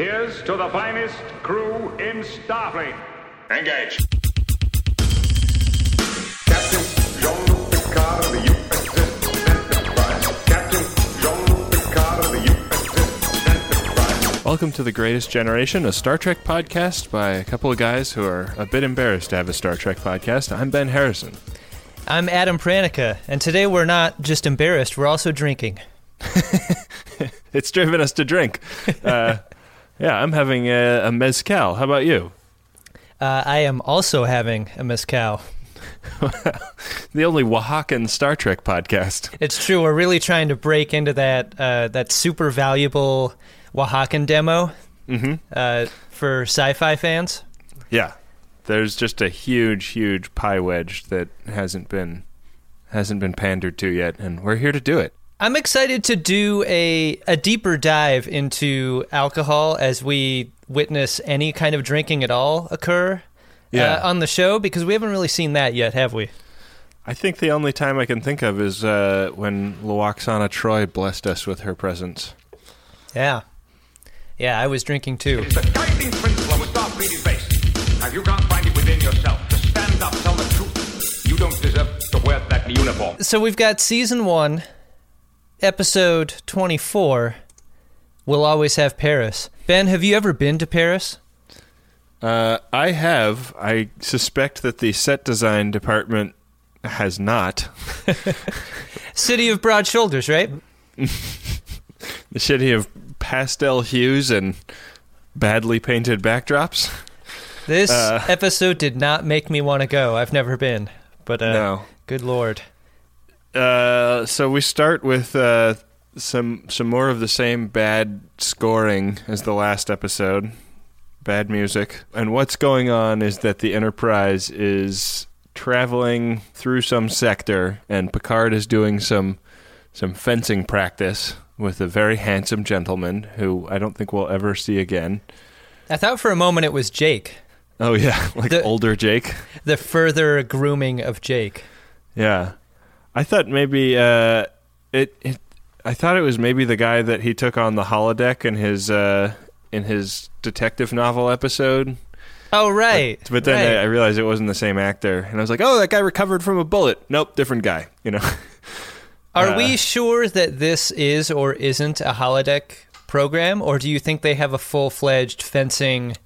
Here's to the finest crew in Starfleet. Engage. Captain Jean-Luc Picard of the USS Enterprise. Captain Jean-Luc Picard of the USS Enterprise. Welcome to The Greatest Generation, a Star Trek podcast by a couple of guys who are a bit embarrassed to have a Star Trek podcast. I'm Ben Harrison. I'm Adam Pranica, and today we're not just embarrassed, we're also drinking. It's driven us to drink. Uh, yeah, I'm having a, a mezcal. How about you? Uh, I am also having a mezcal. The only Oaxacan Star Trek podcast. It's true, we're really trying to break into that uh, that super valuable Oaxacan demo uh, for sci-fi fans. Yeah, there's just a huge, huge pie wedge that hasn't been hasn't been pandered to yet, and we're here to do it. I'm excited to do a a deeper dive into alcohol as we witness any kind of drinking at all occur Yeah. uh, on the show because we haven't really seen that yet, have we? I think the only time I can think of is uh, when Lwaxana Troi blessed us with her presence. Yeah. Yeah, I was drinking too. It's the guiding principle of a Starfleet is. Now, you can't find it within yourself to stand up, tell the truth, you don't deserve to wear that uniform. So we've got season one, episode 24. We'll always have Paris. Ben, have you ever been to Paris? Uh, I have. I suspect that the set design department has not. City of Broad Shoulders, right? The city of pastel hues and badly painted backdrops. This Uh. episode did not make me want to go. I've never been, but uh, No. good lord. Uh, so we start with uh, some some more of the same bad scoring as the last episode. Bad music. And what's going on is that the Enterprise is traveling through some sector and Picard is doing some some fencing practice with a very handsome gentleman who I don't think we'll ever see again. I thought for a moment it was Jake, Oh yeah, like The- older Jake. the further grooming of Jake. Yeah, I thought maybe uh, it, it. I thought it was maybe the guy that he took on the holodeck in his uh, in his detective novel episode. Oh, right. But then I, I realized it wasn't the same actor, and I was like, "Oh, that guy recovered from a bullet." Nope, different guy. You know. Are uh, we sure that this is or isn't a holodeck program, or do you think they have a full fledged fencing,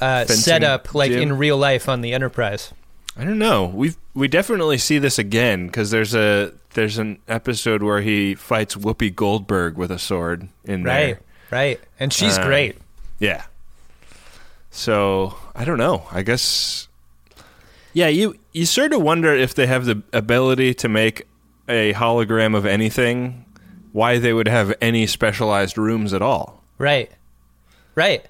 uh, Fencing setup like gym? in real life on the Enterprise? I don't know. We we definitely see this again because there's a there's an episode where he fights Whoopi Goldberg with a sword in there. Right, right. And she's Uh, great. Yeah. So I don't know. I guess. Yeah, you you sort of wonder if they have the ability to make a hologram of anything, why they would have any specialized rooms at all. Right, right.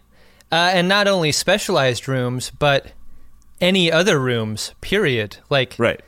Uh, and not only specialized rooms, but any other rooms. Period. Like Right.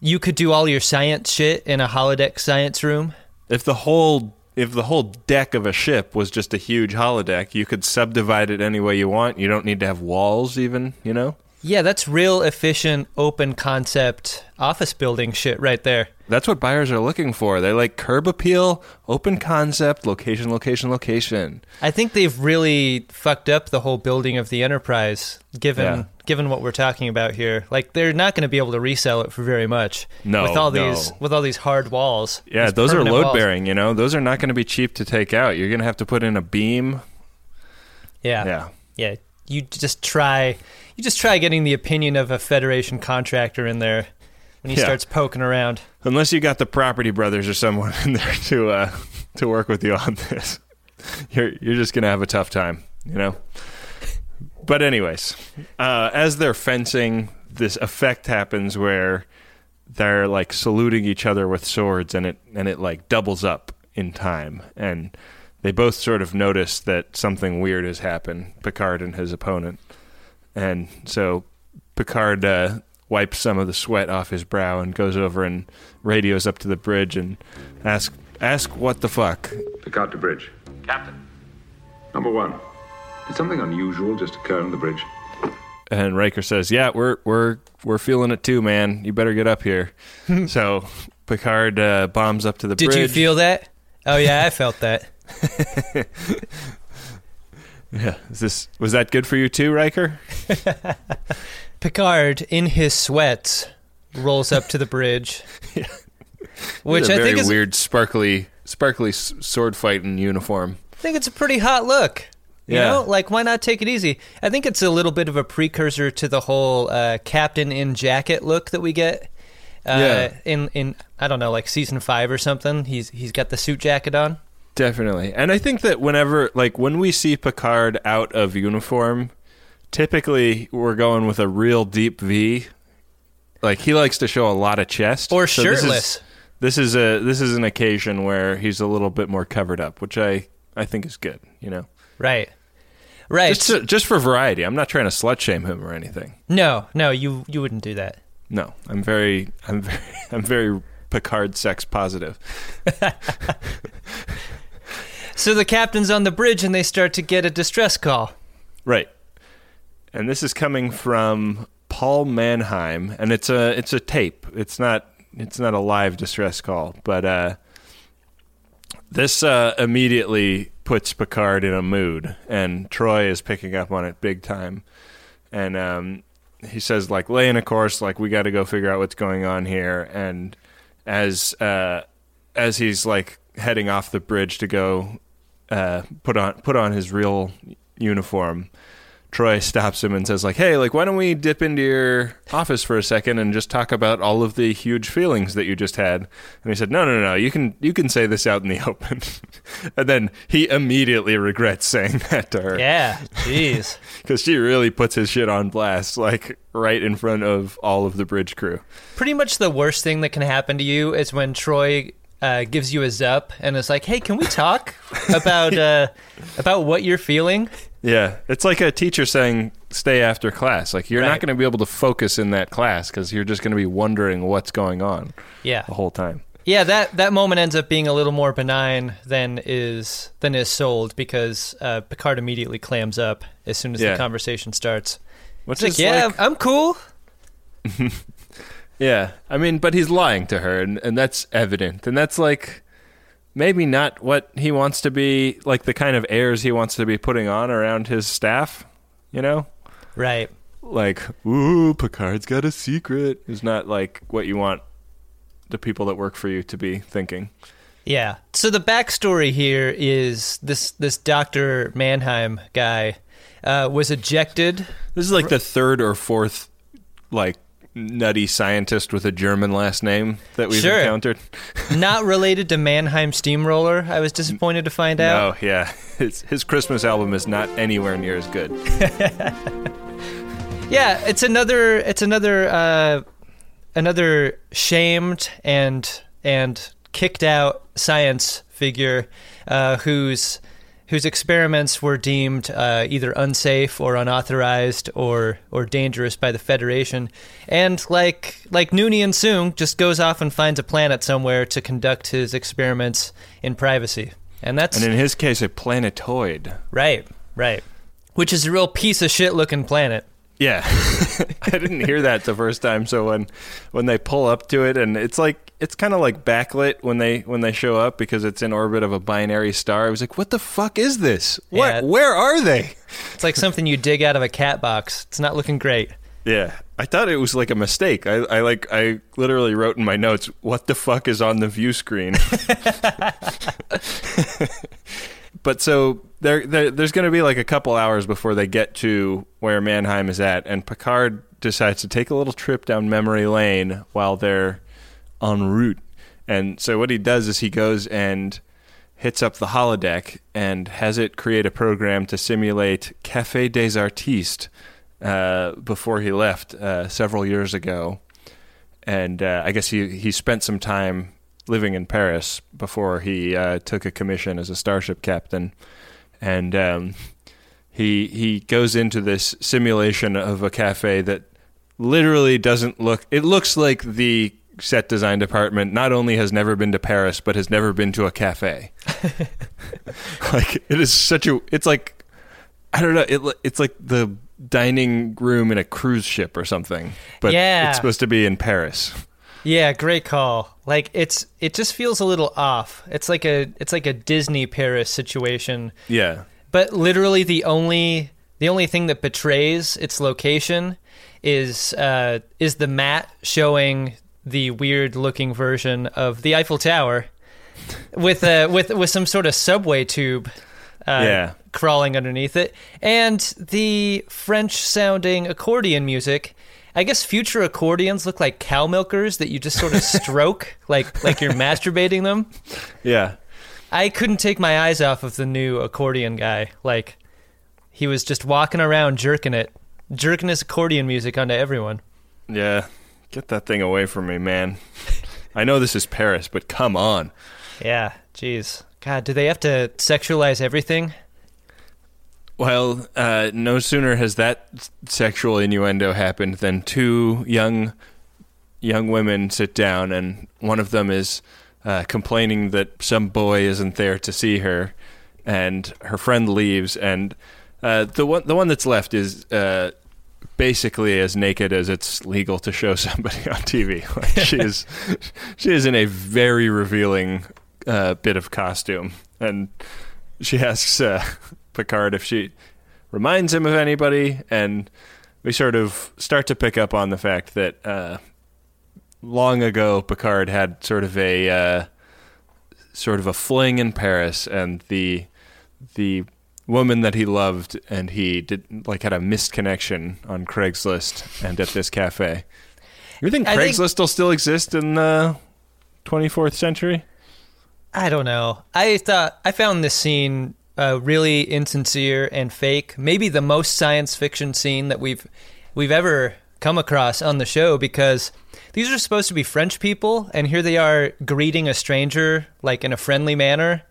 you could do all your science shit in a holodeck science room. If the whole if the whole deck of a ship was just a huge holodeck, you could subdivide it any way you want. You don't need to have walls even, you know? Yeah, that's real efficient, open concept office building shit right there. That's what buyers are looking for. They like curb appeal, open concept, location, location, location. I think they've really fucked up the whole building of the Enterprise, given Yeah. Given what we're talking about here. Like they're not going to be able to resell it for very much. No, with all no. these with all these hard walls. Yeah, those are load walls. bearing, you know. Those are not going to be cheap to take out. You're going to have to put in a beam. Yeah, Yeah. yeah. You just try, you just try getting the opinion of a Federation contractor in there when he Yeah. starts poking around. Unless you got the property brothers or someone in there to uh, to work with you on this. You're you're just going to have a tough time, you know. But anyways, uh, as they're fencing, this effect happens where they're like saluting each other with swords and it and it like doubles up in time and they both sort of notice that something weird has happened picard and his opponent and so picard uh, wipes some of the sweat off his brow and goes over and radios up to the bridge and ask ask what the fuck Picard to bridge. Captain. Number one. Did something unusual just occur on the bridge? And Riker says, "Yeah, we're we're we're feeling it too, man. You better get up here." so Picard uh, bombs up to the Did bridge. Did you feel that? Oh yeah, I felt that. Yeah. Is this was that good for you too, Riker? Picard, in his sweats, rolls up to the bridge, yeah. which It's a I very think is weird, sparkly, sparkly sword fight in uniform. I think it's a pretty hot look. You Yeah. know, like why not take it easy? I think it's a little bit of a precursor to the whole uh, captain in jacket look that we get. Uh, Yeah. In in I don't know, like season five or something. He's he's got the suit jacket on. Definitely. And I think that whenever, like, when we see Picard out of uniform, typically we're going with a real deep V. Like, he likes to show a lot of chest. Or So this is- shirtless. This is, a this is an occasion where he's a little bit more covered up, which I I think is good. You know, Right. Right. just to, just for variety. I'm not trying to slut shame him or anything. no, no, you you wouldn't do that. No, I'm very I'm very I'm very Picard sex positive. So the captain's on the bridge and they start to get a distress call. Right. And this is coming from Paul Manheim, and it's a it's a tape. It's not it's not a live distress call, but uh, this uh, immediately puts Picard in a mood, and Troi is picking up on it big time. And um, he says, like, lay in a course, like we got to go figure out what's going on here. And as uh, as he's like heading off the bridge to go uh, put on put on his real uniform, Troi stops him and says, like, hey, like, why don't we dip into your office for a second and just talk about all of the huge feelings that you just had? And he said, no, no, no, no, you can you can say this out in the open. and then he immediately regrets saying that to her Yeah. Jeez. because she really puts his shit on blast, like right in front of all of the bridge crew. Pretty much the worst thing that can happen to you is when Troi uh, gives you a zup and is like, "Hey, can we talk about uh, about what you're feeling?" Yeah, it's like a teacher saying, "Stay after class." Like you're not going to be able to focus in that class because you're just going to be wondering what's going on Yeah. the whole time. Yeah, that that moment ends up being a little more benign than is than is sold because uh, Picard immediately clams up as soon as Yeah. the conversation starts. What's like, "Yeah, like- I'm cool." Yeah, I mean, but he's lying to her, and, and that's evident. And that's like maybe not what he wants to be, like the kind of airs he wants to be putting on around his staff, you know? Right. Like, ooh, Picard's got a secret is not like what you want the people that work for you to be thinking. Yeah. So the backstory here is this this Doctor Manheim guy uh, was ejected. This is like the third or fourth, like, nutty scientist with a German last name that we've Sure. encountered. Not related to Mannheim Steamroller. I was disappointed to find out. No, yeah. His, his Christmas album is not anywhere near as good. Yeah, it's another it's another uh, another shamed and and kicked out science figure uh, whose whose experiments were deemed uh, either unsafe or unauthorized or or dangerous by the Federation, and like like Noonien Soong just goes off and finds a planet somewhere to conduct his experiments in privacy, and that's And in his case, a planetoid. right, right, which is a real piece of shit looking planet. Yeah, I didn't hear that the first time. So when when they pull up to it, and it's like it's kind of like backlit when they when they show up because it's in orbit of a binary star. I was like, what the fuck is this? What? Yeah. Where are they? It's like something you dig out of a cat box. It's not looking great. Yeah, I thought it was like a mistake. I, I like I literally wrote in my notes, "What the fuck is on the view screen?" but so there, there there's going to be like a couple hours before they get to where Manheim is at, and Picard decides to take a little trip down memory lane while they're en route. And so what he does is he goes and hits up the holodeck and has it create a program to simulate Cafe des Artistes uh, before he left uh, several years ago. And uh, I guess he, he spent some time living in Paris before he uh, took a commission as a starship captain. And um, he he goes into this simulation of a cafe that literally doesn't look. It looks like the set design department not only has never been to Paris but has never been to a cafe. like it is such a. It's like I don't know. It it's like the dining room in a cruise ship or something. But Yeah. it's supposed to be in Paris. Yeah, great call. Like it's it just feels a little off. It's like a it's like a Disney Paris situation. Yeah. but literally the only the only thing that betrays its location is uh, is the mat showing the weird looking version of the Eiffel Tower with uh, with with some sort of subway tube uh, Yeah. crawling underneath it, and the French sounding accordion music. I guess future accordions look like cow milkers that you just sort of stroke like like you're masturbating them. Yeah. I couldn't take my eyes off of the new accordion guy. Like he was just walking around jerking it, jerking his accordion music onto everyone. Yeah. Get that thing away from me, man. I know this is Paris, but come on. Yeah, jeez. God, do they have to sexualize everything? Well, uh, no sooner has that sexual innuendo happened than two young young women sit down, and one of them is uh, complaining that some boy isn't there to see her, and her friend leaves, and uh, the one the one that's left is. Uh, Basically, as naked as it's legal to show somebody on TV. Like she is, she is in a very revealing uh, bit of costume, and she asks uh, Picard if she reminds him of anybody, and we sort of start to pick up on the fact that uh, long ago Picard had sort of a uh, sort of a fling in Paris, and the the woman that he loved and he did like had a missed connection on Craigslist and at this cafe. You think I think- Craigslist will still exist in the 24th century? I don't know. I thought I found this scene uh, really insincere and fake. Maybe the most science fiction scene that we've we've ever come across on the show because these are supposed to be French people, and here they are greeting a stranger like in a friendly manner,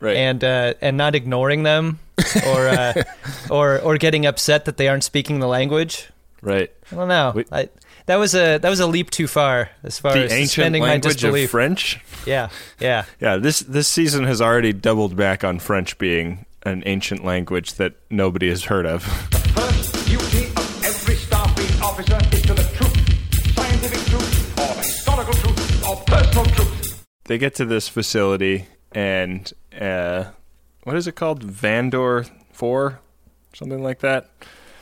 Right. and uh, and not ignoring them or uh, or or getting upset that they aren't speaking the language. right. I don't know. We- I, that was a that was a leap too far as far The as ancient suspending my language of. French? yeah, yeah. Yeah, this this season has already doubled back on French being an ancient language that nobody has heard of. First duty of every Starfleet officer is to the truth. Scientific truth, or historical truth, or personal truth. they get to this facility and uh, what is it called? Vandor Four, something like that.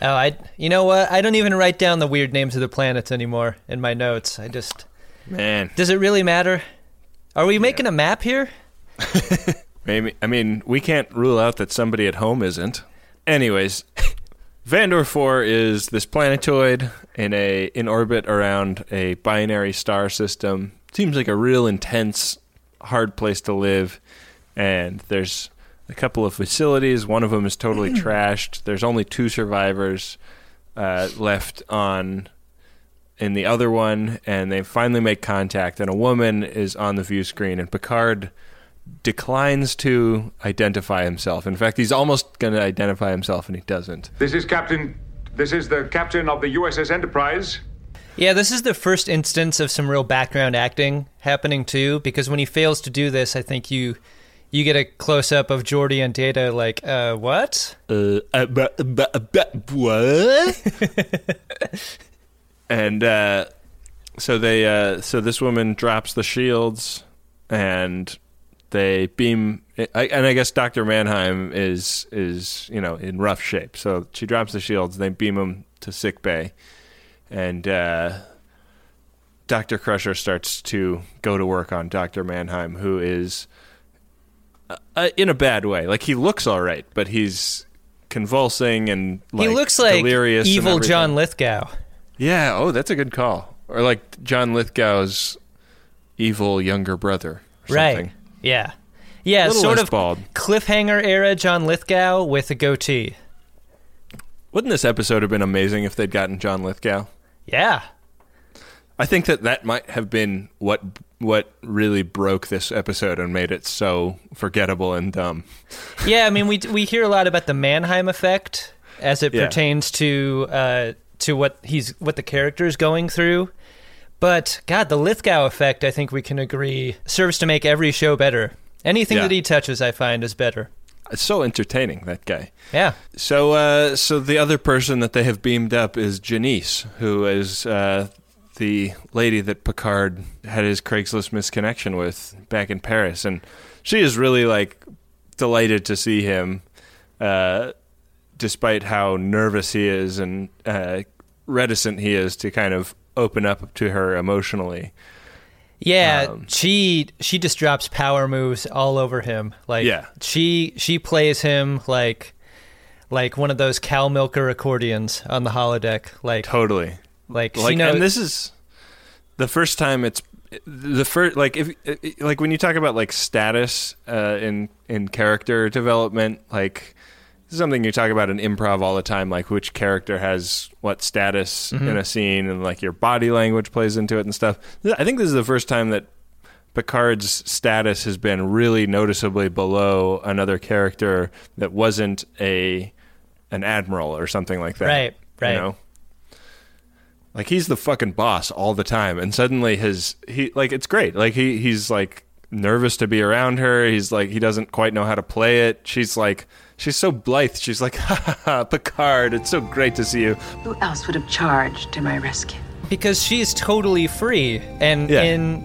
Oh, I. You know what? I don't even write down the weird names of the planets anymore in my notes. I just. Man, Does it really matter? Are we making a map here? maybe I mean we can't rule out that somebody at home isn't. Anyways, Vandor Four is this planetoid in a in orbit around a binary star system. Seems like a real intense, hard place to live, and there's a couple of facilities. One of them is totally trashed. There's only two survivors uh, left on in the other one, and they finally make contact. And a woman is on the view screen, and Picard declines to identify himself. In fact, he's almost going to identify himself, and he doesn't. This is Captain. This is the captain of the USS Enterprise. Yeah, this is the first instance of some real background acting happening too. Because when he fails to do this, I think you you get a close up of Geordi and Data. Like, uh, what? Uh, uh, bu- bu- bu- what? and uh, so they, uh, so this woman drops the shields, and they beam. I, and I guess Doctor Manheim is is you know in rough shape. So she drops the shields. They beam him to sick bay, and uh, Doctor Crusher starts to go to work on Doctor Manheim, who is uh, in a bad way. Like he looks all right, but he's convulsing and like, he looks like delirious evil. John Lithgow. Yeah. Oh, that's a good call. Or like John Lithgow's evil younger brother. Or Right. Yeah. Yeah, sort of bald. cliffhanger era John Lithgow with a goatee. Wouldn't this episode have been amazing if they'd gotten John Lithgow? Yeah. I think that that might have been what what really broke this episode and made it so forgettable and dumb. Yeah, I mean we we hear a lot about the Manheim effect as it Yeah. pertains to uh to what he's what the character is going through. But god, the Lithgow effect I think we can agree serves to make every show better. Anything Yeah. that he touches I find is better. It's so entertaining that guy. Yeah. So, uh, so the other person that they have beamed up is Janice, who is uh, the lady that Picard had his Craigslist misconnection with back in Paris, and she is really like delighted to see him. uh, despite how nervous he is and uh, reticent he is to kind of open up to her emotionally. Yeah, Um, she she just drops power moves all over him. Like Yeah. she she plays him like like one of those cow milker accordions on the holodeck. Like Totally. Like, she like knows and this is the first time it's the first like if like when you talk about like status uh in in character development like this is something you talk about in improv all the time like which character has what status Mm-hmm. in a scene and like your body language plays into it and stuff i think this is the first time that picard's status has been really noticeably below another character that wasn't a an admiral or something like that Right, right. you know like he's the fucking boss all the time and suddenly his he like it's great like he he's like nervous to be around her he's like he doesn't quite know how to play it she's like she's so blithe she's like ha ha ha picard it's so great to see you Who else would have charged to my rescue? because she's totally free and Yeah. in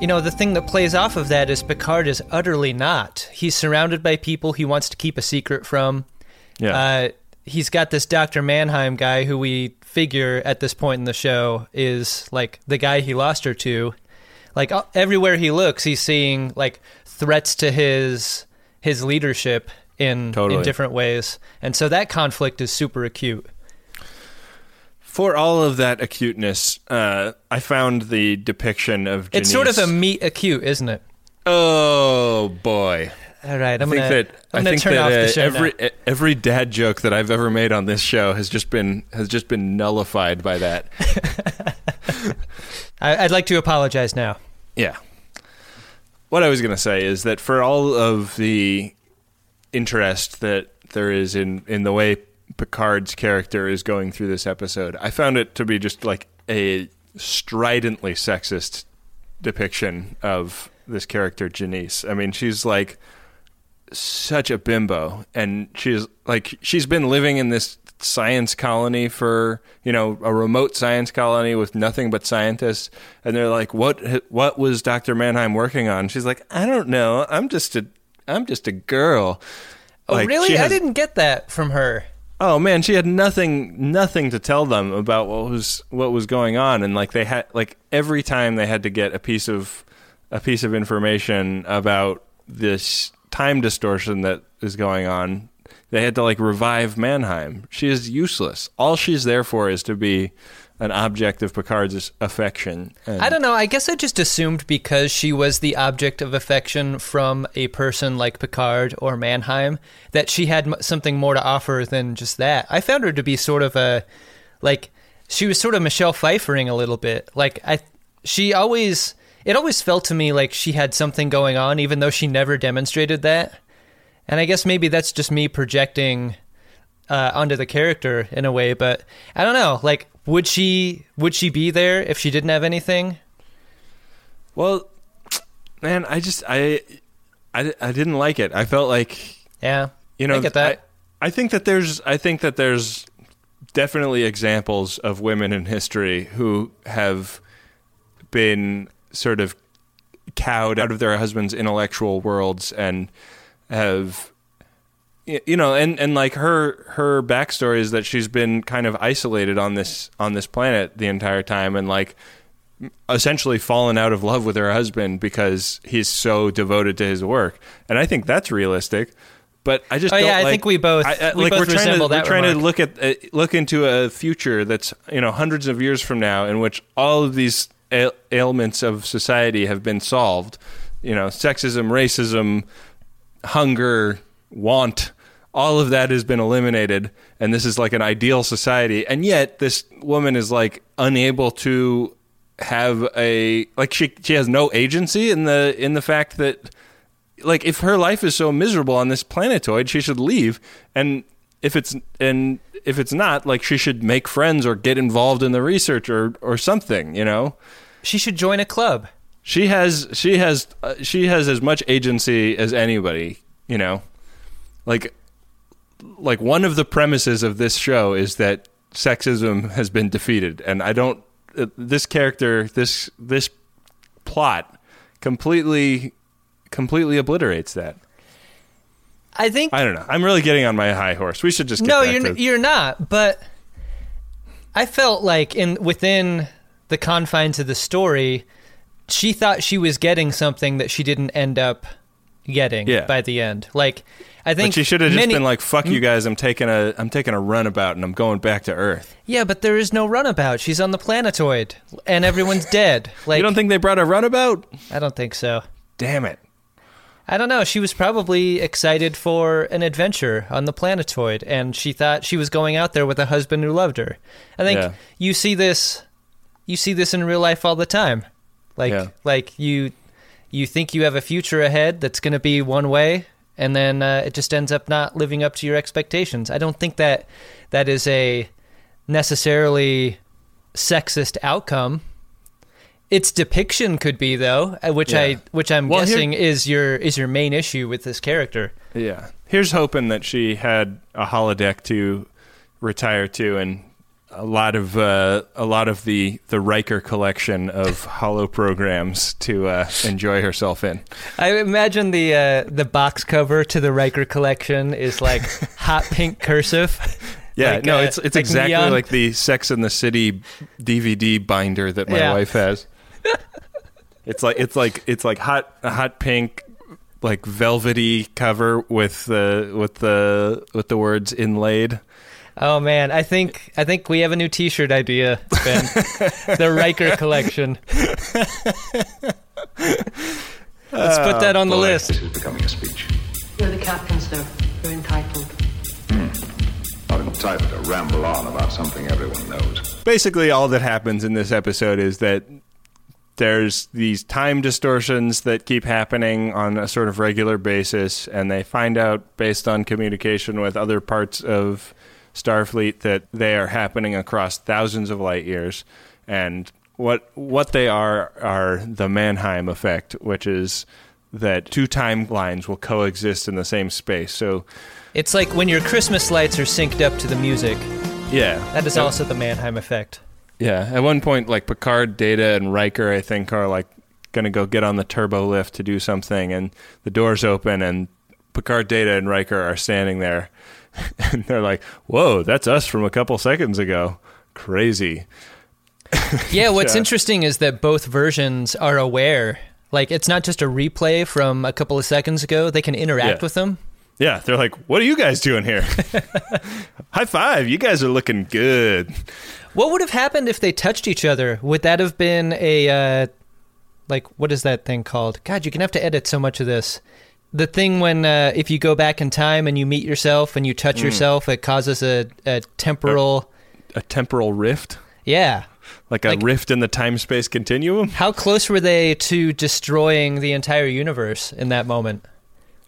you know the thing that plays off of that is Picard is utterly not. He's surrounded by people he wants to keep a secret from. yeah Uh, he's got this Dr. Manheim guy who we figure at this point in the show is like the guy he lost her to. Like uh, everywhere he looks, he's seeing like threats to his his leadership in Totally. in different ways, and so that conflict is super acute. for all of that acuteness uh i found the depiction of It's sort of a Janice- meat acute, isn't it? oh boy All right, I'm I think gonna that I'm gonna turn that off the uh, every now. every dad joke that I've ever made on this show has just been has just been nullified by that. I, I'd like to apologize now. Yeah. What I was going to say is that for all of the interest that there is in, in the way Picard's character is going through this episode, I found it to be just like a stridently sexist depiction of this character, Janice. I mean, she's like such a bimbo, and she's like she's been living in this science colony for you know a remote science colony with nothing but scientists, and they're like, "What what was Doctor Manheim working on?" She's like, "I don't know. I'm just a I'm just a girl." Oh, Like, really? she I didn't get that from her. Oh man, she had nothing nothing to tell them about what was what was going on and like they had like every time they had to get a piece of a piece of information about this time distortion that is going on, they had to like revive Manheim. She is useless. All she's there for is to be an object of Picard's affection. I don't know. I guess I just assumed because she was the object of affection from a person like Picard or Manheim that she had something more to offer than just that. I found her to be sort of a like she was sort of Michelle Pfeiffering a little bit. Like I she always it always felt to me like she had something going on even though she never demonstrated that. And I guess maybe that's just me projecting uh, onto the character in a way, but I don't know. Like, would she would she be there if she didn't have anything? Well, man, I just I I, I didn't like it. I felt like Yeah, you know I get that. I, I think that there's I think that there's definitely examples of women in history who have been sort of cowed out of their husbands' intellectual worlds and have you know and and like her her backstory is that she's been kind of isolated on this on this planet the entire time and like essentially fallen out of love with her husband because he's so devoted to his work. And i think that's realistic but i just Oh, yeah, I like- think we both- I, I- we like both we're trying to we're trying to look at uh, look into a future that's you know hundreds of years from now in which all of these ail- ailments of society have been solved. You know sexism racism hunger want all of that has been eliminated and this is like an ideal society. And yet this woman is like unable to have a like she she has no agency in the in the fact that like if her life is so miserable on this planetoid she should leave. And if it's and if it's not like she should make friends or get involved in the research or or something you know She should join a club. she has she has uh, she has as much agency as anybody you know like like one of the premises of this show is that sexism has been defeated and i don't uh, this character this this plot completely completely obliterates that I think I don't know. I'm really getting on my high horse. We should just get no, you're to- you're not. But I felt like in within the confines of the story, she thought she was getting something that she didn't end up getting Yeah. by the end. Like I think But she should have just been like, "Fuck you guys! I'm taking a I'm taking a runabout and I'm going back to Earth." yeah, but there is no runabout. She's on the planetoid, and everyone's dead. Like you don't think they brought a runabout? I don't think so. Damn it! I don't know. She was probably excited for an adventure on the planetoid, and she thought she was going out there with a husband who loved her. I think Yeah. you see this, you see this in real life all the time. Like, Yeah. like you, you think you have a future ahead that's going to be one way, and then uh, it just ends up not living up to your expectations. I don't think that that is a necessarily sexist outcome. Its depiction could be though, uh, which Yeah. I which I'm Well, guessing is your is your main issue with this character. Yeah. Here's hoping that she had a holodeck to retire to and a lot of uh, a lot of the the Riker collection of holo programs to uh, enjoy herself in. I imagine the uh, the box cover to the Riker collection is like hot pink cursive. Yeah, Like, no, uh, it's it's like exactly neon. like the Sex and the City DVD binder that my Yeah. wife has. it's like it's like it's like hot hot pink like velvety cover with the with the with the words inlaid. Oh man, I think I think we have a new T-shirt idea, Ben. the Riker collection. Let's put that on the oh, list. This is becoming a speech. You're the captain, sir. You're entitled. Hmm. Not entitled to ramble on about something everyone knows. basically all that happens in this episode is that there's these time distortions that keep happening on a sort of regular basis and they find out based on communication with other parts of Starfleet that they are happening across thousands of light years. And what what they are are the Manheim effect which is that two timelines will coexist in the same space. So It's like when your Christmas lights are synced up to the music. yeah. That is also the Manheim effect. Yeah, at one point, like Picard, Data, and Riker, I think, are like going to go get on the turbo lift to do something, and the doors open, and Picard, Data, and Riker are standing there, and they're like, "Whoa, that's us from a couple seconds ago." Crazy. Yeah, what's Yeah. interesting is that both versions are aware. Like it's not just a replay from a couple of seconds ago. They can interact Yeah. with them. Yeah, they're like, "What are you guys doing here?" High five! You guys are looking good. What would have happened if they touched each other? Would that have been a uh, like what is that thing called? God, you can have to edit so much of this. The thing when uh, if you go back in time and you meet yourself and you touch Mm. yourself, it causes a, a temporal. A temporal rift, yeah. like a Like- rift in the time space continuum. How close were they to destroying the entire universe in that moment?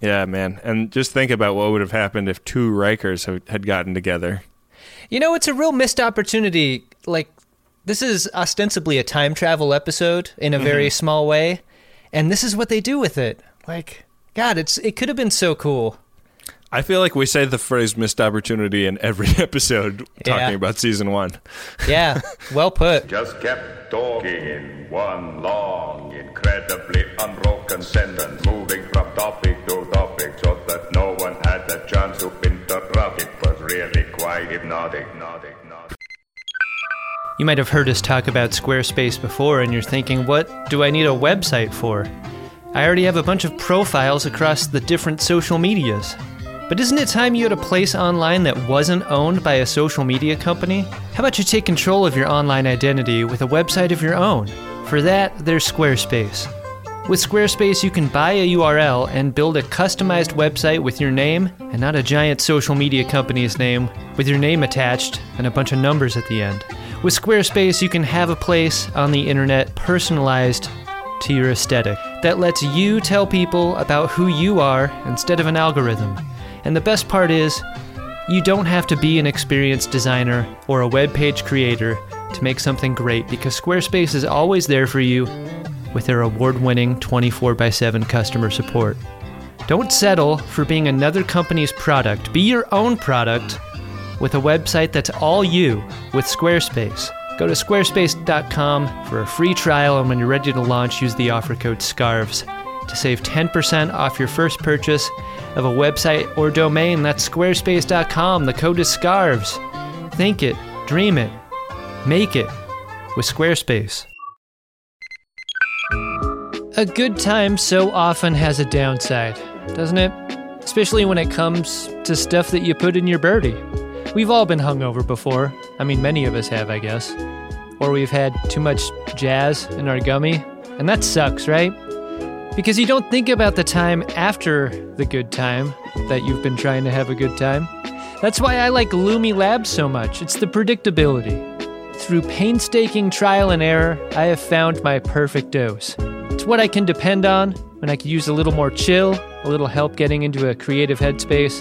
Yeah, man. And just think about what would have happened if two Rikers had- had gotten together. You know, it's a real missed opportunity. Like, this is ostensibly a time travel episode in a very small way, and this is what they do with it. Like, God, it's it could have been so cool. I feel like we say the phrase missed opportunity in every episode talking Yeah. about season one. Yeah, well put. Just kept talking in one long, incredibly unbroken sentence, moving from topic to topic so that no one had the chance to interrupt. It was really quite hypnotic, hypnotic, hypnotic. You might have heard us talk about Squarespace before, and you're thinking, what do I need a website for? I already have a bunch of profiles across the different social medias. But isn't it time you had a place online that wasn't owned by a social media company? How about you take control of your online identity with a website of your own? For that, there's Squarespace. With Squarespace, you can buy a URL and build a customized website with your name and not a giant social media company's name with your name attached and a bunch of numbers at the end. With Squarespace, you can have a place on the internet personalized to your aesthetic that lets you tell people about who you are instead of an algorithm. And the best part is, you don't have to be an experienced designer or a web page creator to make something great because Squarespace is always there for you with their award winning 24 x 7 customer support. Don't settle for being another company's product. Be your own product with a website that's all you with Squarespace. Go to squarespace.com for a free trial, and when you're ready to launch, use the offer code SCARVES to save 10% off your first purchase of a website or domain, that's squarespace.com. The code is SCARVES. Think it, dream it, make it with Squarespace. A good time so often has a downside, doesn't it? Especially when it comes to stuff that you put in your birdie. We've all been hungover before. I mean, many of us have, I guess. Or we've had too much jazz in our gummy. And that sucks, right? Because you don't think about the time after the good time that you've been trying to have a good time. That's why I like Lumi Labs so much. It's the predictability. Through painstaking trial and error, I have found my perfect dose. It's what I can depend on when I could use a little more chill, a little help getting into a creative headspace,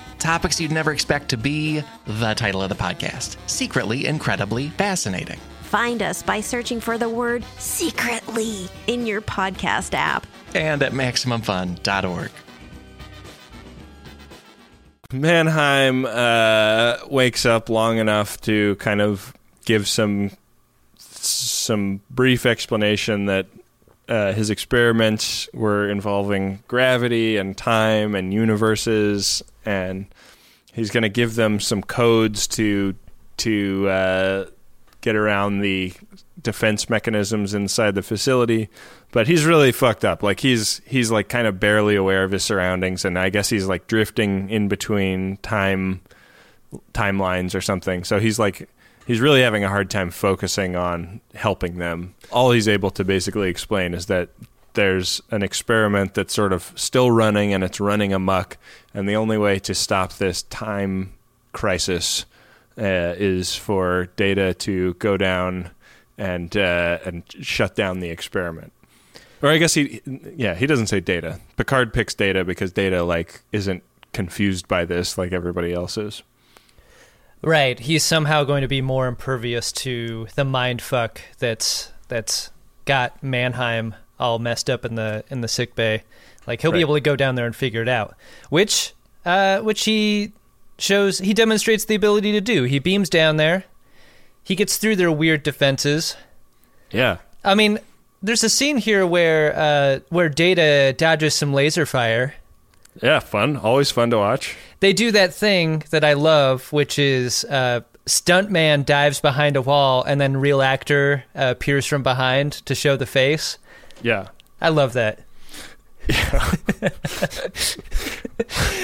Topics you'd never expect to be the title of the podcast Secretly Incredibly Fascinating. Find us by searching for the word secretly in your podcast app. And at MaximumFun.org. Manheim uh, wakes up long enough to kind of give some some brief explanation that uh, his experiments were involving gravity and time and universes, and he's going to give them some codes to to uh, get around the defense mechanisms inside the facility. But he's really fucked up. Like he's he's like kind of barely aware of his surroundings, and I guess he's like drifting in between time timelines or something. So he's like he's really having a hard time focusing on helping them. All he's able to basically explain is that there's an experiment that's sort of still running and it's running amok, and the only way to stop this time crisis uh, is for Data to go down and uh, and shut down the experiment. Or I guess he, yeah, he doesn't say Data. Picard picks Data because Data like isn't confused by this like everybody else is. Right. He's somehow going to be more impervious to the mind fuck that's that's got Manheim all messed up in the in the sick bay. Like he'll Right. be able to go down there and figure it out. Which uh which he shows he demonstrates the ability to do. He beams down there. He gets through their weird defenses. Yeah. I mean, there's a scene here where uh where Data dodges some laser fire. Yeah, fun. Always fun to watch. they do that thing that I love, which is uh, stuntman dives behind a wall and then real actor uh, appears from behind to show the face. Yeah. I love that. Yeah.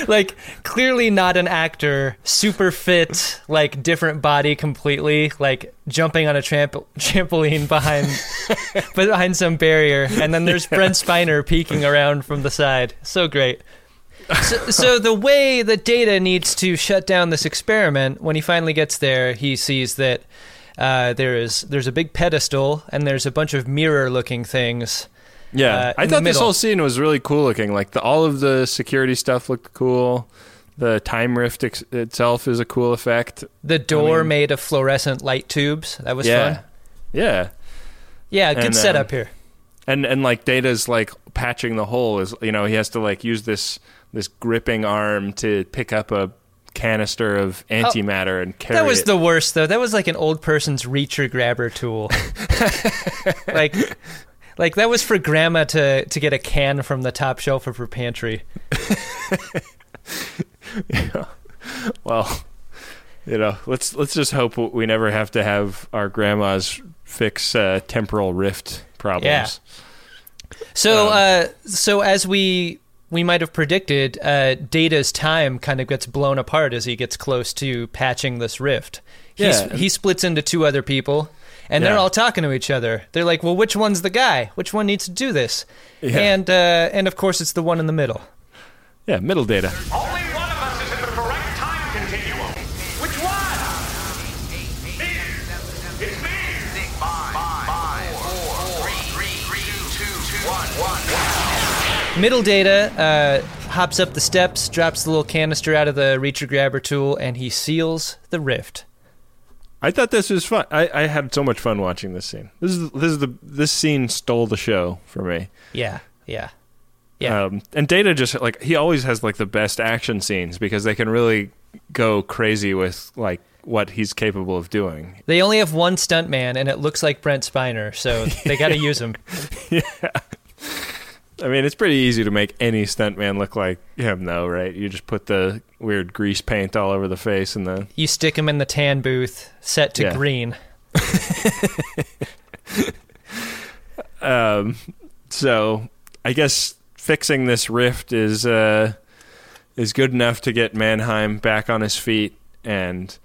like clearly not an actor, super fit, like different body completely, like jumping on a tramp- trampoline behind behind some barrier, and then there's Brent Spiner peeking around from the side. So great. So, so the way that Data needs to shut down this experiment, when he finally gets there, he sees that uh, there is there's a big pedestal and there's a bunch of mirror-looking things. Yeah, uh, I thought this whole scene was really cool looking. Like the, all of the security stuff looked cool. The time rift ex- itself is a cool effect. The door mean- made of fluorescent light tubes. That was yeah, fun. yeah. Yeah, good And, um, setup here. and and like Data's like patching the hole is you know he has to like use this this gripping arm to pick up a canister of antimatter and carry Oh, That was it. the worst, though. That was like an old person's reacher grabber tool. like, like that was for grandma to to get a can from the top shelf of her pantry. yeah. well, you know, let's let's just hope we never have to have our grandmas fix uh, temporal rift problems. Yeah. So, Um, uh, so as we we might have predicted, uh, Data's time kind of gets blown apart as he gets close to patching this rift. He's, Yeah. he splits into two other people, and they're all talking to each other. They're like, "Well, which one's the guy? Which one needs to do this?" Yeah. And uh, and of course, it's the one in the middle. Yeah, middle data. Only Middle Data uh, hops up the steps, drops the little canister out of the reacher grabber tool, and he seals the rift. I thought this was fun. I, I had so much fun watching this scene. This is this is the this scene stole the show for me. Yeah, yeah, yeah. Um, and Data just like he always has like the best action scenes because they can really go crazy with like what he's capable of doing. They only have one stuntman, and it looks like Brent Spiner, so they got to use him. I mean, it's pretty easy to make any stuntman look like him, though, right? You just put the weird grease paint all over the face and then You stick him in the tan booth, set to Yeah. green. um, so I guess fixing this rift is uh, is good enough to get Manheim back on his feet, and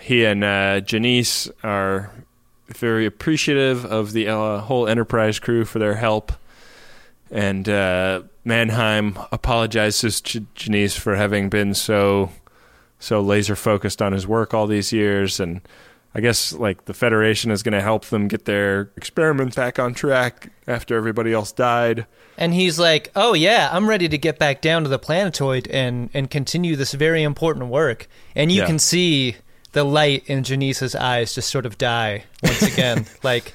he and uh, Janice are very appreciative of the uh, whole Enterprise crew for their help. And uh, Manheim apologizes to Janice for having been so so laser focused on his work all these years, and I guess like the Federation is going to help them get their experiments back on track after everybody else died. And he's like, "Oh yeah, I'm ready to get back down to the planetoid and and continue this very important work." And you Yeah. can see the light in Janice's eyes just sort of die once again, like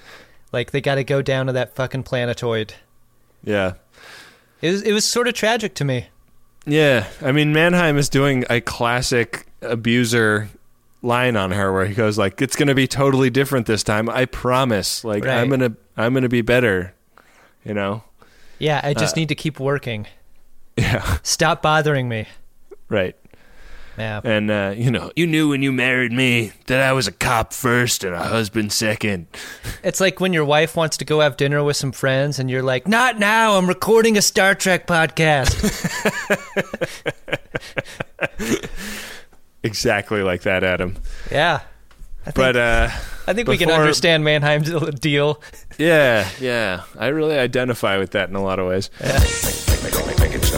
like they got to go down to that fucking planetoid. Yeah. It was, it was sort of tragic to me. Yeah, I mean Manheim is doing a classic abuser line on her where he goes like it's going to be totally different this time. I promise. Like I'm going to I'm going to be better. You know? Yeah, I just Uh, need to keep working. Yeah. Stop bothering me. Right. Yeah. And uh, you know, you knew when you married me that I was a cop first and a husband second. It's like when your wife wants to go have dinner with some friends and you're like, "Not now. I'm recording a Star Trek podcast." Exactly like that, Adam. yeah. I think, But uh I think we can understand Manheim's deal. yeah, yeah. I really identify with that in a lot of ways. Make,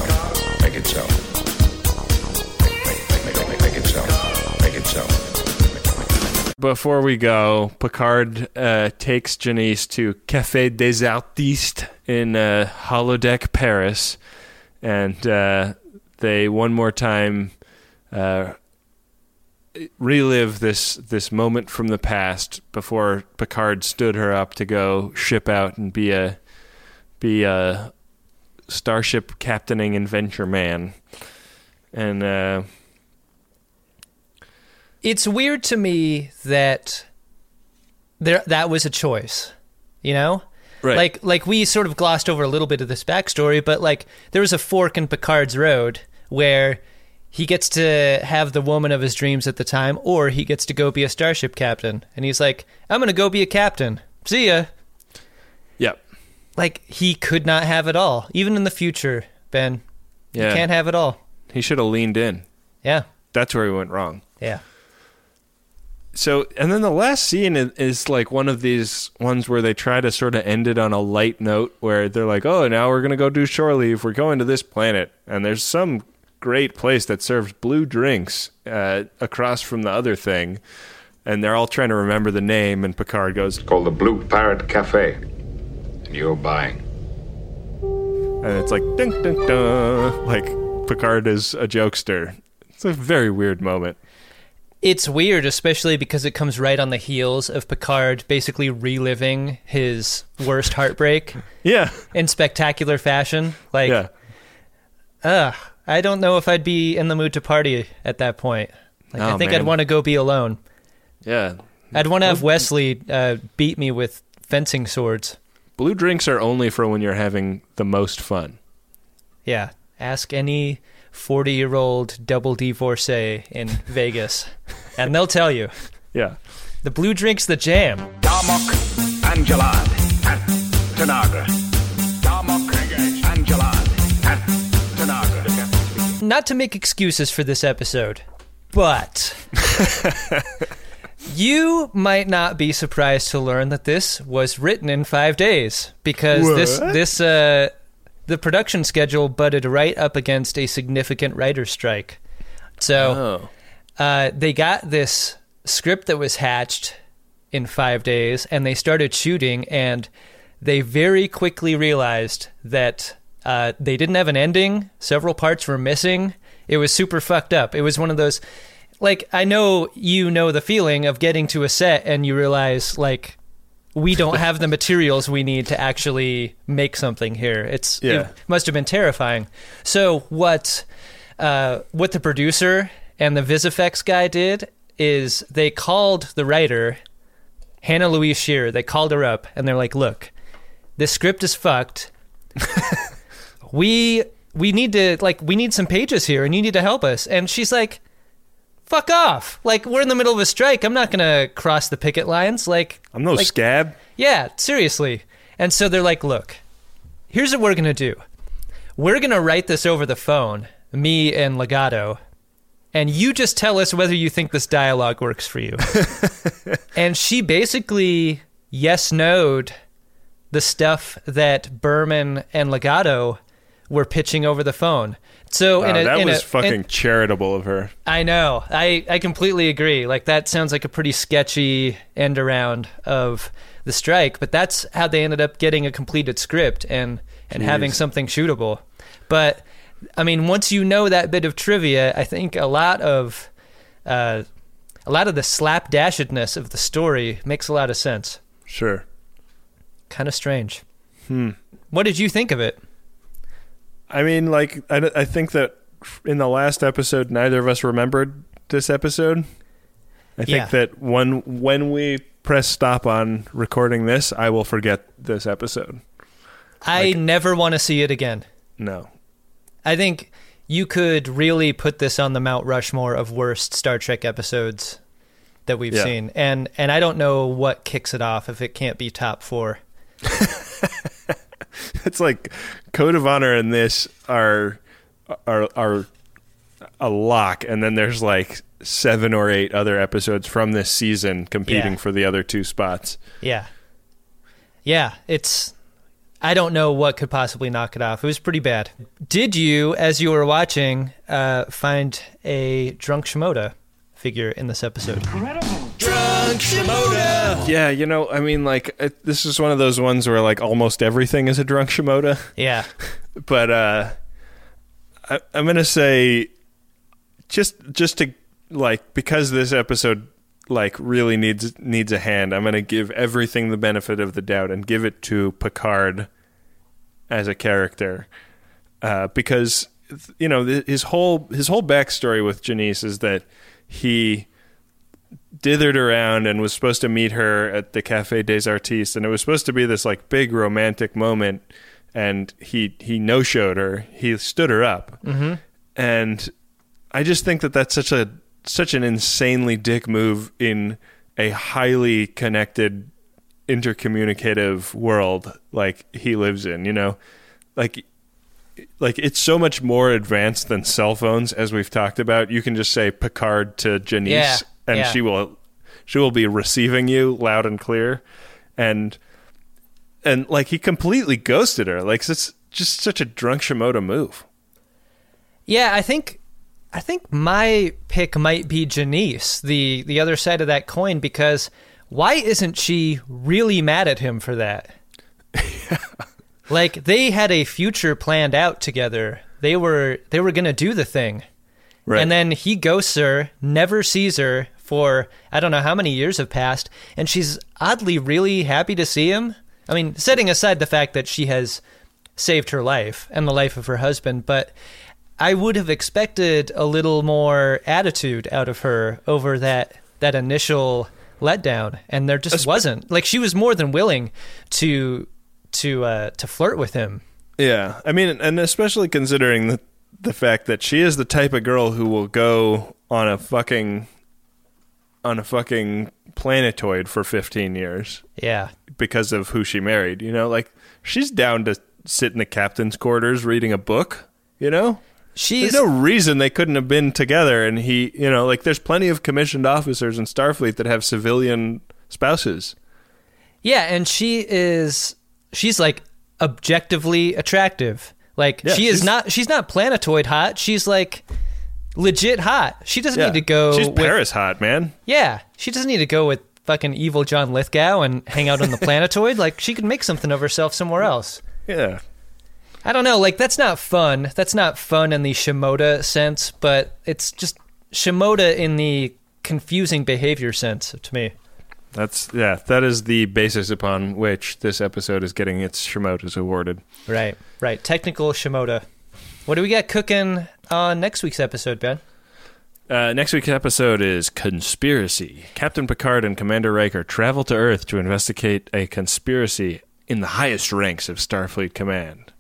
Before we go, Picard uh, takes Janice to Café des Artistes in uh, Holodeck Paris, and uh, they one more time uh, relive this this moment from the past before Picard stood her up to go ship out and be a be a starship captaining adventure man, and. It's weird to me that there that was a choice, you know? Right. Like like we sort of glossed over a little bit of this backstory, but like there was a fork in Picard's road where he gets to have the woman of his dreams at the time, or he gets to go be a starship captain. And he's like, I'm gonna go be a captain. See ya. Yep. Like he could not have it all. Even in the future, Ben. Yeah. You can't have it all. He should have leaned in. Yeah. That's where he went wrong. Yeah. So, and then the last scene is, is like one of these ones where they try to sort of end it on a light note where they're like, oh, now we're going to go do shore leave. We're going to this planet. And there's some great place that serves blue drinks uh, across from the other thing. And they're all trying to remember the name. And Picard goes, Called the Blue Parrot Cafe. And you're buying. and it's like, dun, dun, dun. Like Picard is a jokester. It's a very weird moment. It's weird, especially because it comes right on the heels of Picard basically reliving his worst heartbreak Yeah. in spectacular fashion. Like, Yeah. ugh, I don't know if I'd be in the mood to party at that point. Like, I Oh, think I'd want to go be alone. Yeah. I'd want to have Wesley uh, beat me with fencing swords. Blue drinks are only for when you're having the most fun. Yeah, ask any 40 year old double divorcee in Vegas, and they'll tell you. Yeah. The blue drink's the jam. Darmok, and Jalad, at Tanagra. Darmok, and Jalad, at Tanagra. Not to make excuses for this episode, but you might not be surprised to learn that this was written in five days because this this uh, the production schedule butted right up against a significant writer's strike. So Oh. uh, they got this script that was hatched in five days, and they started shooting, and they very quickly realized that uh, they didn't have an ending. Several parts were missing. It was super fucked up. It was one of those, like, I know you know the feeling of getting to a set and you realize, like, we don't have the materials we need to actually make something here. It's Yeah. it must have been terrifying. So what uh, what the producer and the VisFX guy did is they called the writer Hannah Louise Shearer. They called her up and they're like, "Look, this script is fucked. we we need to like we need some pages here, and you need to help us." And she's like. Fuck off! Like we're in the middle of a strike. I'm not gonna cross the picket lines. Like I'm no like, scab. yeah, seriously. And so they're like, look, here's what we're going to do. We're going to write this over the phone, me and Legato, and you just tell us whether you think this dialogue works for you. and she basically yes noed the stuff that Berman and Legato were pitching over the phone. So Wow, in a, that was a, fucking in- charitable of her. I know. I, I completely agree. Like that sounds like a pretty sketchy end around of the strike, but that's how they ended up getting a completed script and and having something shootable. But I mean, once you know that bit of trivia, I think a lot of uh, a lot of the slapdashedness of the story makes a lot of sense. Sure. Kind of strange. Hmm. What did you think of it? I mean, like, I, I think that in the last episode, neither of us remembered this episode. I think Yeah. that when when we press stop on recording this, I will forget this episode. I never want to see it again. No. I think you could really put this on the Mount Rushmore of worst Star Trek episodes that we've Yeah. seen, and and I don't know what kicks it off if it can't be top four. It's like Code of Honor and this are are are a lock, and then there's like seven or eight other episodes from this season competing Yeah. for the other two spots. Yeah, yeah, it's. I don't know what could possibly knock it off. It was pretty bad. Did you, as you were watching, uh, find a drunk Shimoda figure in this episode? Yeah, you know, I mean, like it, this is one of those ones where like almost everything is a drunk Shimoda. Yeah, but uh I, i'm gonna say just just to like because this episode like really needs needs a hand i'm gonna give everything the benefit of the doubt and give it to picard as a character uh because you know his whole his whole backstory with janice is that he dithered around and was supposed to meet her at the Cafe des Artistes, and it was supposed to be this like big romantic moment. And he he no showed her. He stood her up, mm-hmm. and I just think that that's such a such an insanely dick move in a highly connected, intercommunicative world like he lives in. You know, like like it's so much more advanced than cell phones as we've talked about you can just say picard to janice Yeah, and yeah. she will she will be receiving you loud and clear and and like he completely ghosted her like it's just such a drunk shimoda move Yeah, I think I think my pick might be Janice, the the other side of that coin, because why isn't she really mad at him for that? like they had a future planned out together. They were they were gonna do the thing, Right. And then he ghosts her, never sees her for I don't know how many years have passed, and she's oddly really happy to see him. I mean, setting aside the fact that she has saved her life and the life of her husband, but I would have expected a little more attitude out of her over that that initial letdown, and there just wasn't. Like she was more than willing to to uh, to flirt with him. Yeah, I mean, and especially considering the the fact that she is the type of girl who will go on a fucking on a fucking planetoid for 15 years Yeah, because of who she married. You know, like she's down to sit in the captain's quarters reading a book. You know, she's there's no reason they couldn't have been together. And he, you know, like there's plenty of commissioned officers in Starfleet that have civilian spouses. Yeah, and she is she's like objectively attractive. Like Yeah, she is she's- not she's not planetoid hot. She's like legit hot. She doesn't Yeah. need to go She's with, Paris hot, man. Yeah, she doesn't need to go with fucking evil John Lithgow and hang out on the planetoid. Like she could make something of herself somewhere else. Yeah. I don't know, like that's not fun. That's not fun in the Shimoda sense, but it's just Shimoda in the confusing behavior sense to me. That's yeah. That is the basis upon which this episode is getting its Shimodas awarded. Right, right. Technical Shimoda. What do we got cooking on next week's episode, Ben? Uh, next week's episode is Conspiracy. Captain Picard and Commander Riker travel to Earth to investigate a conspiracy in the highest ranks of Starfleet Command.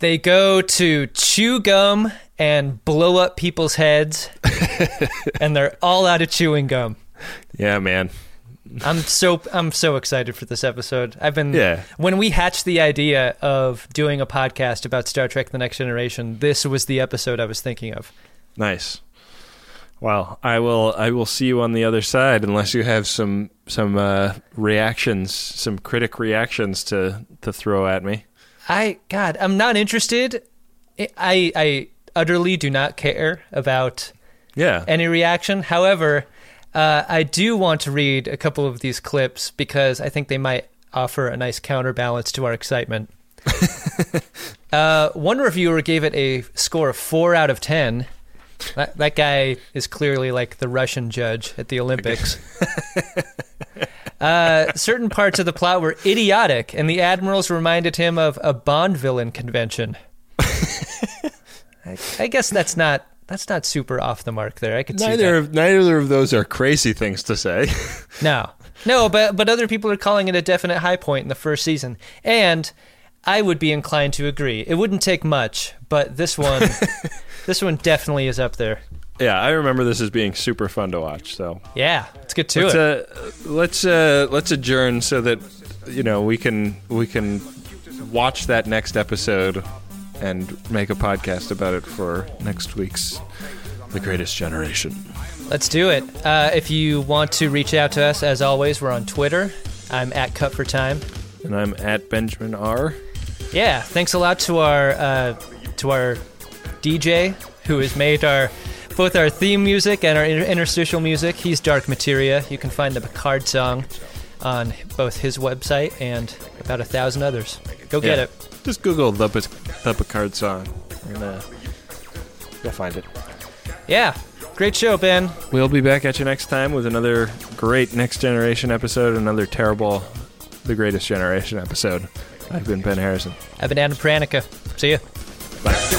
They go to chew gum and blow up people's heads, and they're all out of chewing gum. Yeah, man. I'm so I'm so excited for this episode. I've been Yeah. when we hatched the idea of doing a podcast about Star Trek: The Next Generation. This was the episode I was thinking of. Nice. Well, I will. I will see you on the other side, unless you have some some uh, reactions, some critic reactions to to throw at me. I God, I'm not interested. I I utterly do not care about Yeah. any reaction. However, uh, I do want to read a couple of these clips because I think they might offer a nice counterbalance to our excitement. uh, one reviewer gave it a score of four out of ten. That, that guy is clearly like the Russian judge at the Olympics. Uh, certain parts of the plot were idiotic, and the admirals reminded him of a Bond villain convention. I, I guess that's not that's not super off the mark there. I could see Neither of neither of those are crazy things to say. No, no, but but other people are calling it a definite high point in the first season, and I would be inclined to agree. It wouldn't take much, but this one, this one definitely is up there. yeah, I remember this as being super fun to watch. So Yeah, let's get to let's it. uh, let's uh, let's adjourn so that you know we can we can watch that next episode and make a podcast about it for next week's The Greatest Generation. Let's do it. Uh, if you want to reach out to us, as always, we're on Twitter. I'm at Cut for Time. And I'm at Benjamin R. Yeah, thanks a lot to our uh, to our DJ who has made our both our theme music and our inter- interstitial music. He's Dark Materia. You can find the Picard song on both his website and about a thousand others. Go get Yeah. it. Just Google the, Picard song, and uh, you'll find it. Yeah, great show, Ben. We'll be back at you next time with another great Next Generation episode, another terrible The Greatest Generation episode. I've been Ben Harrison. I've been Adam Pranica. See ya. Bye.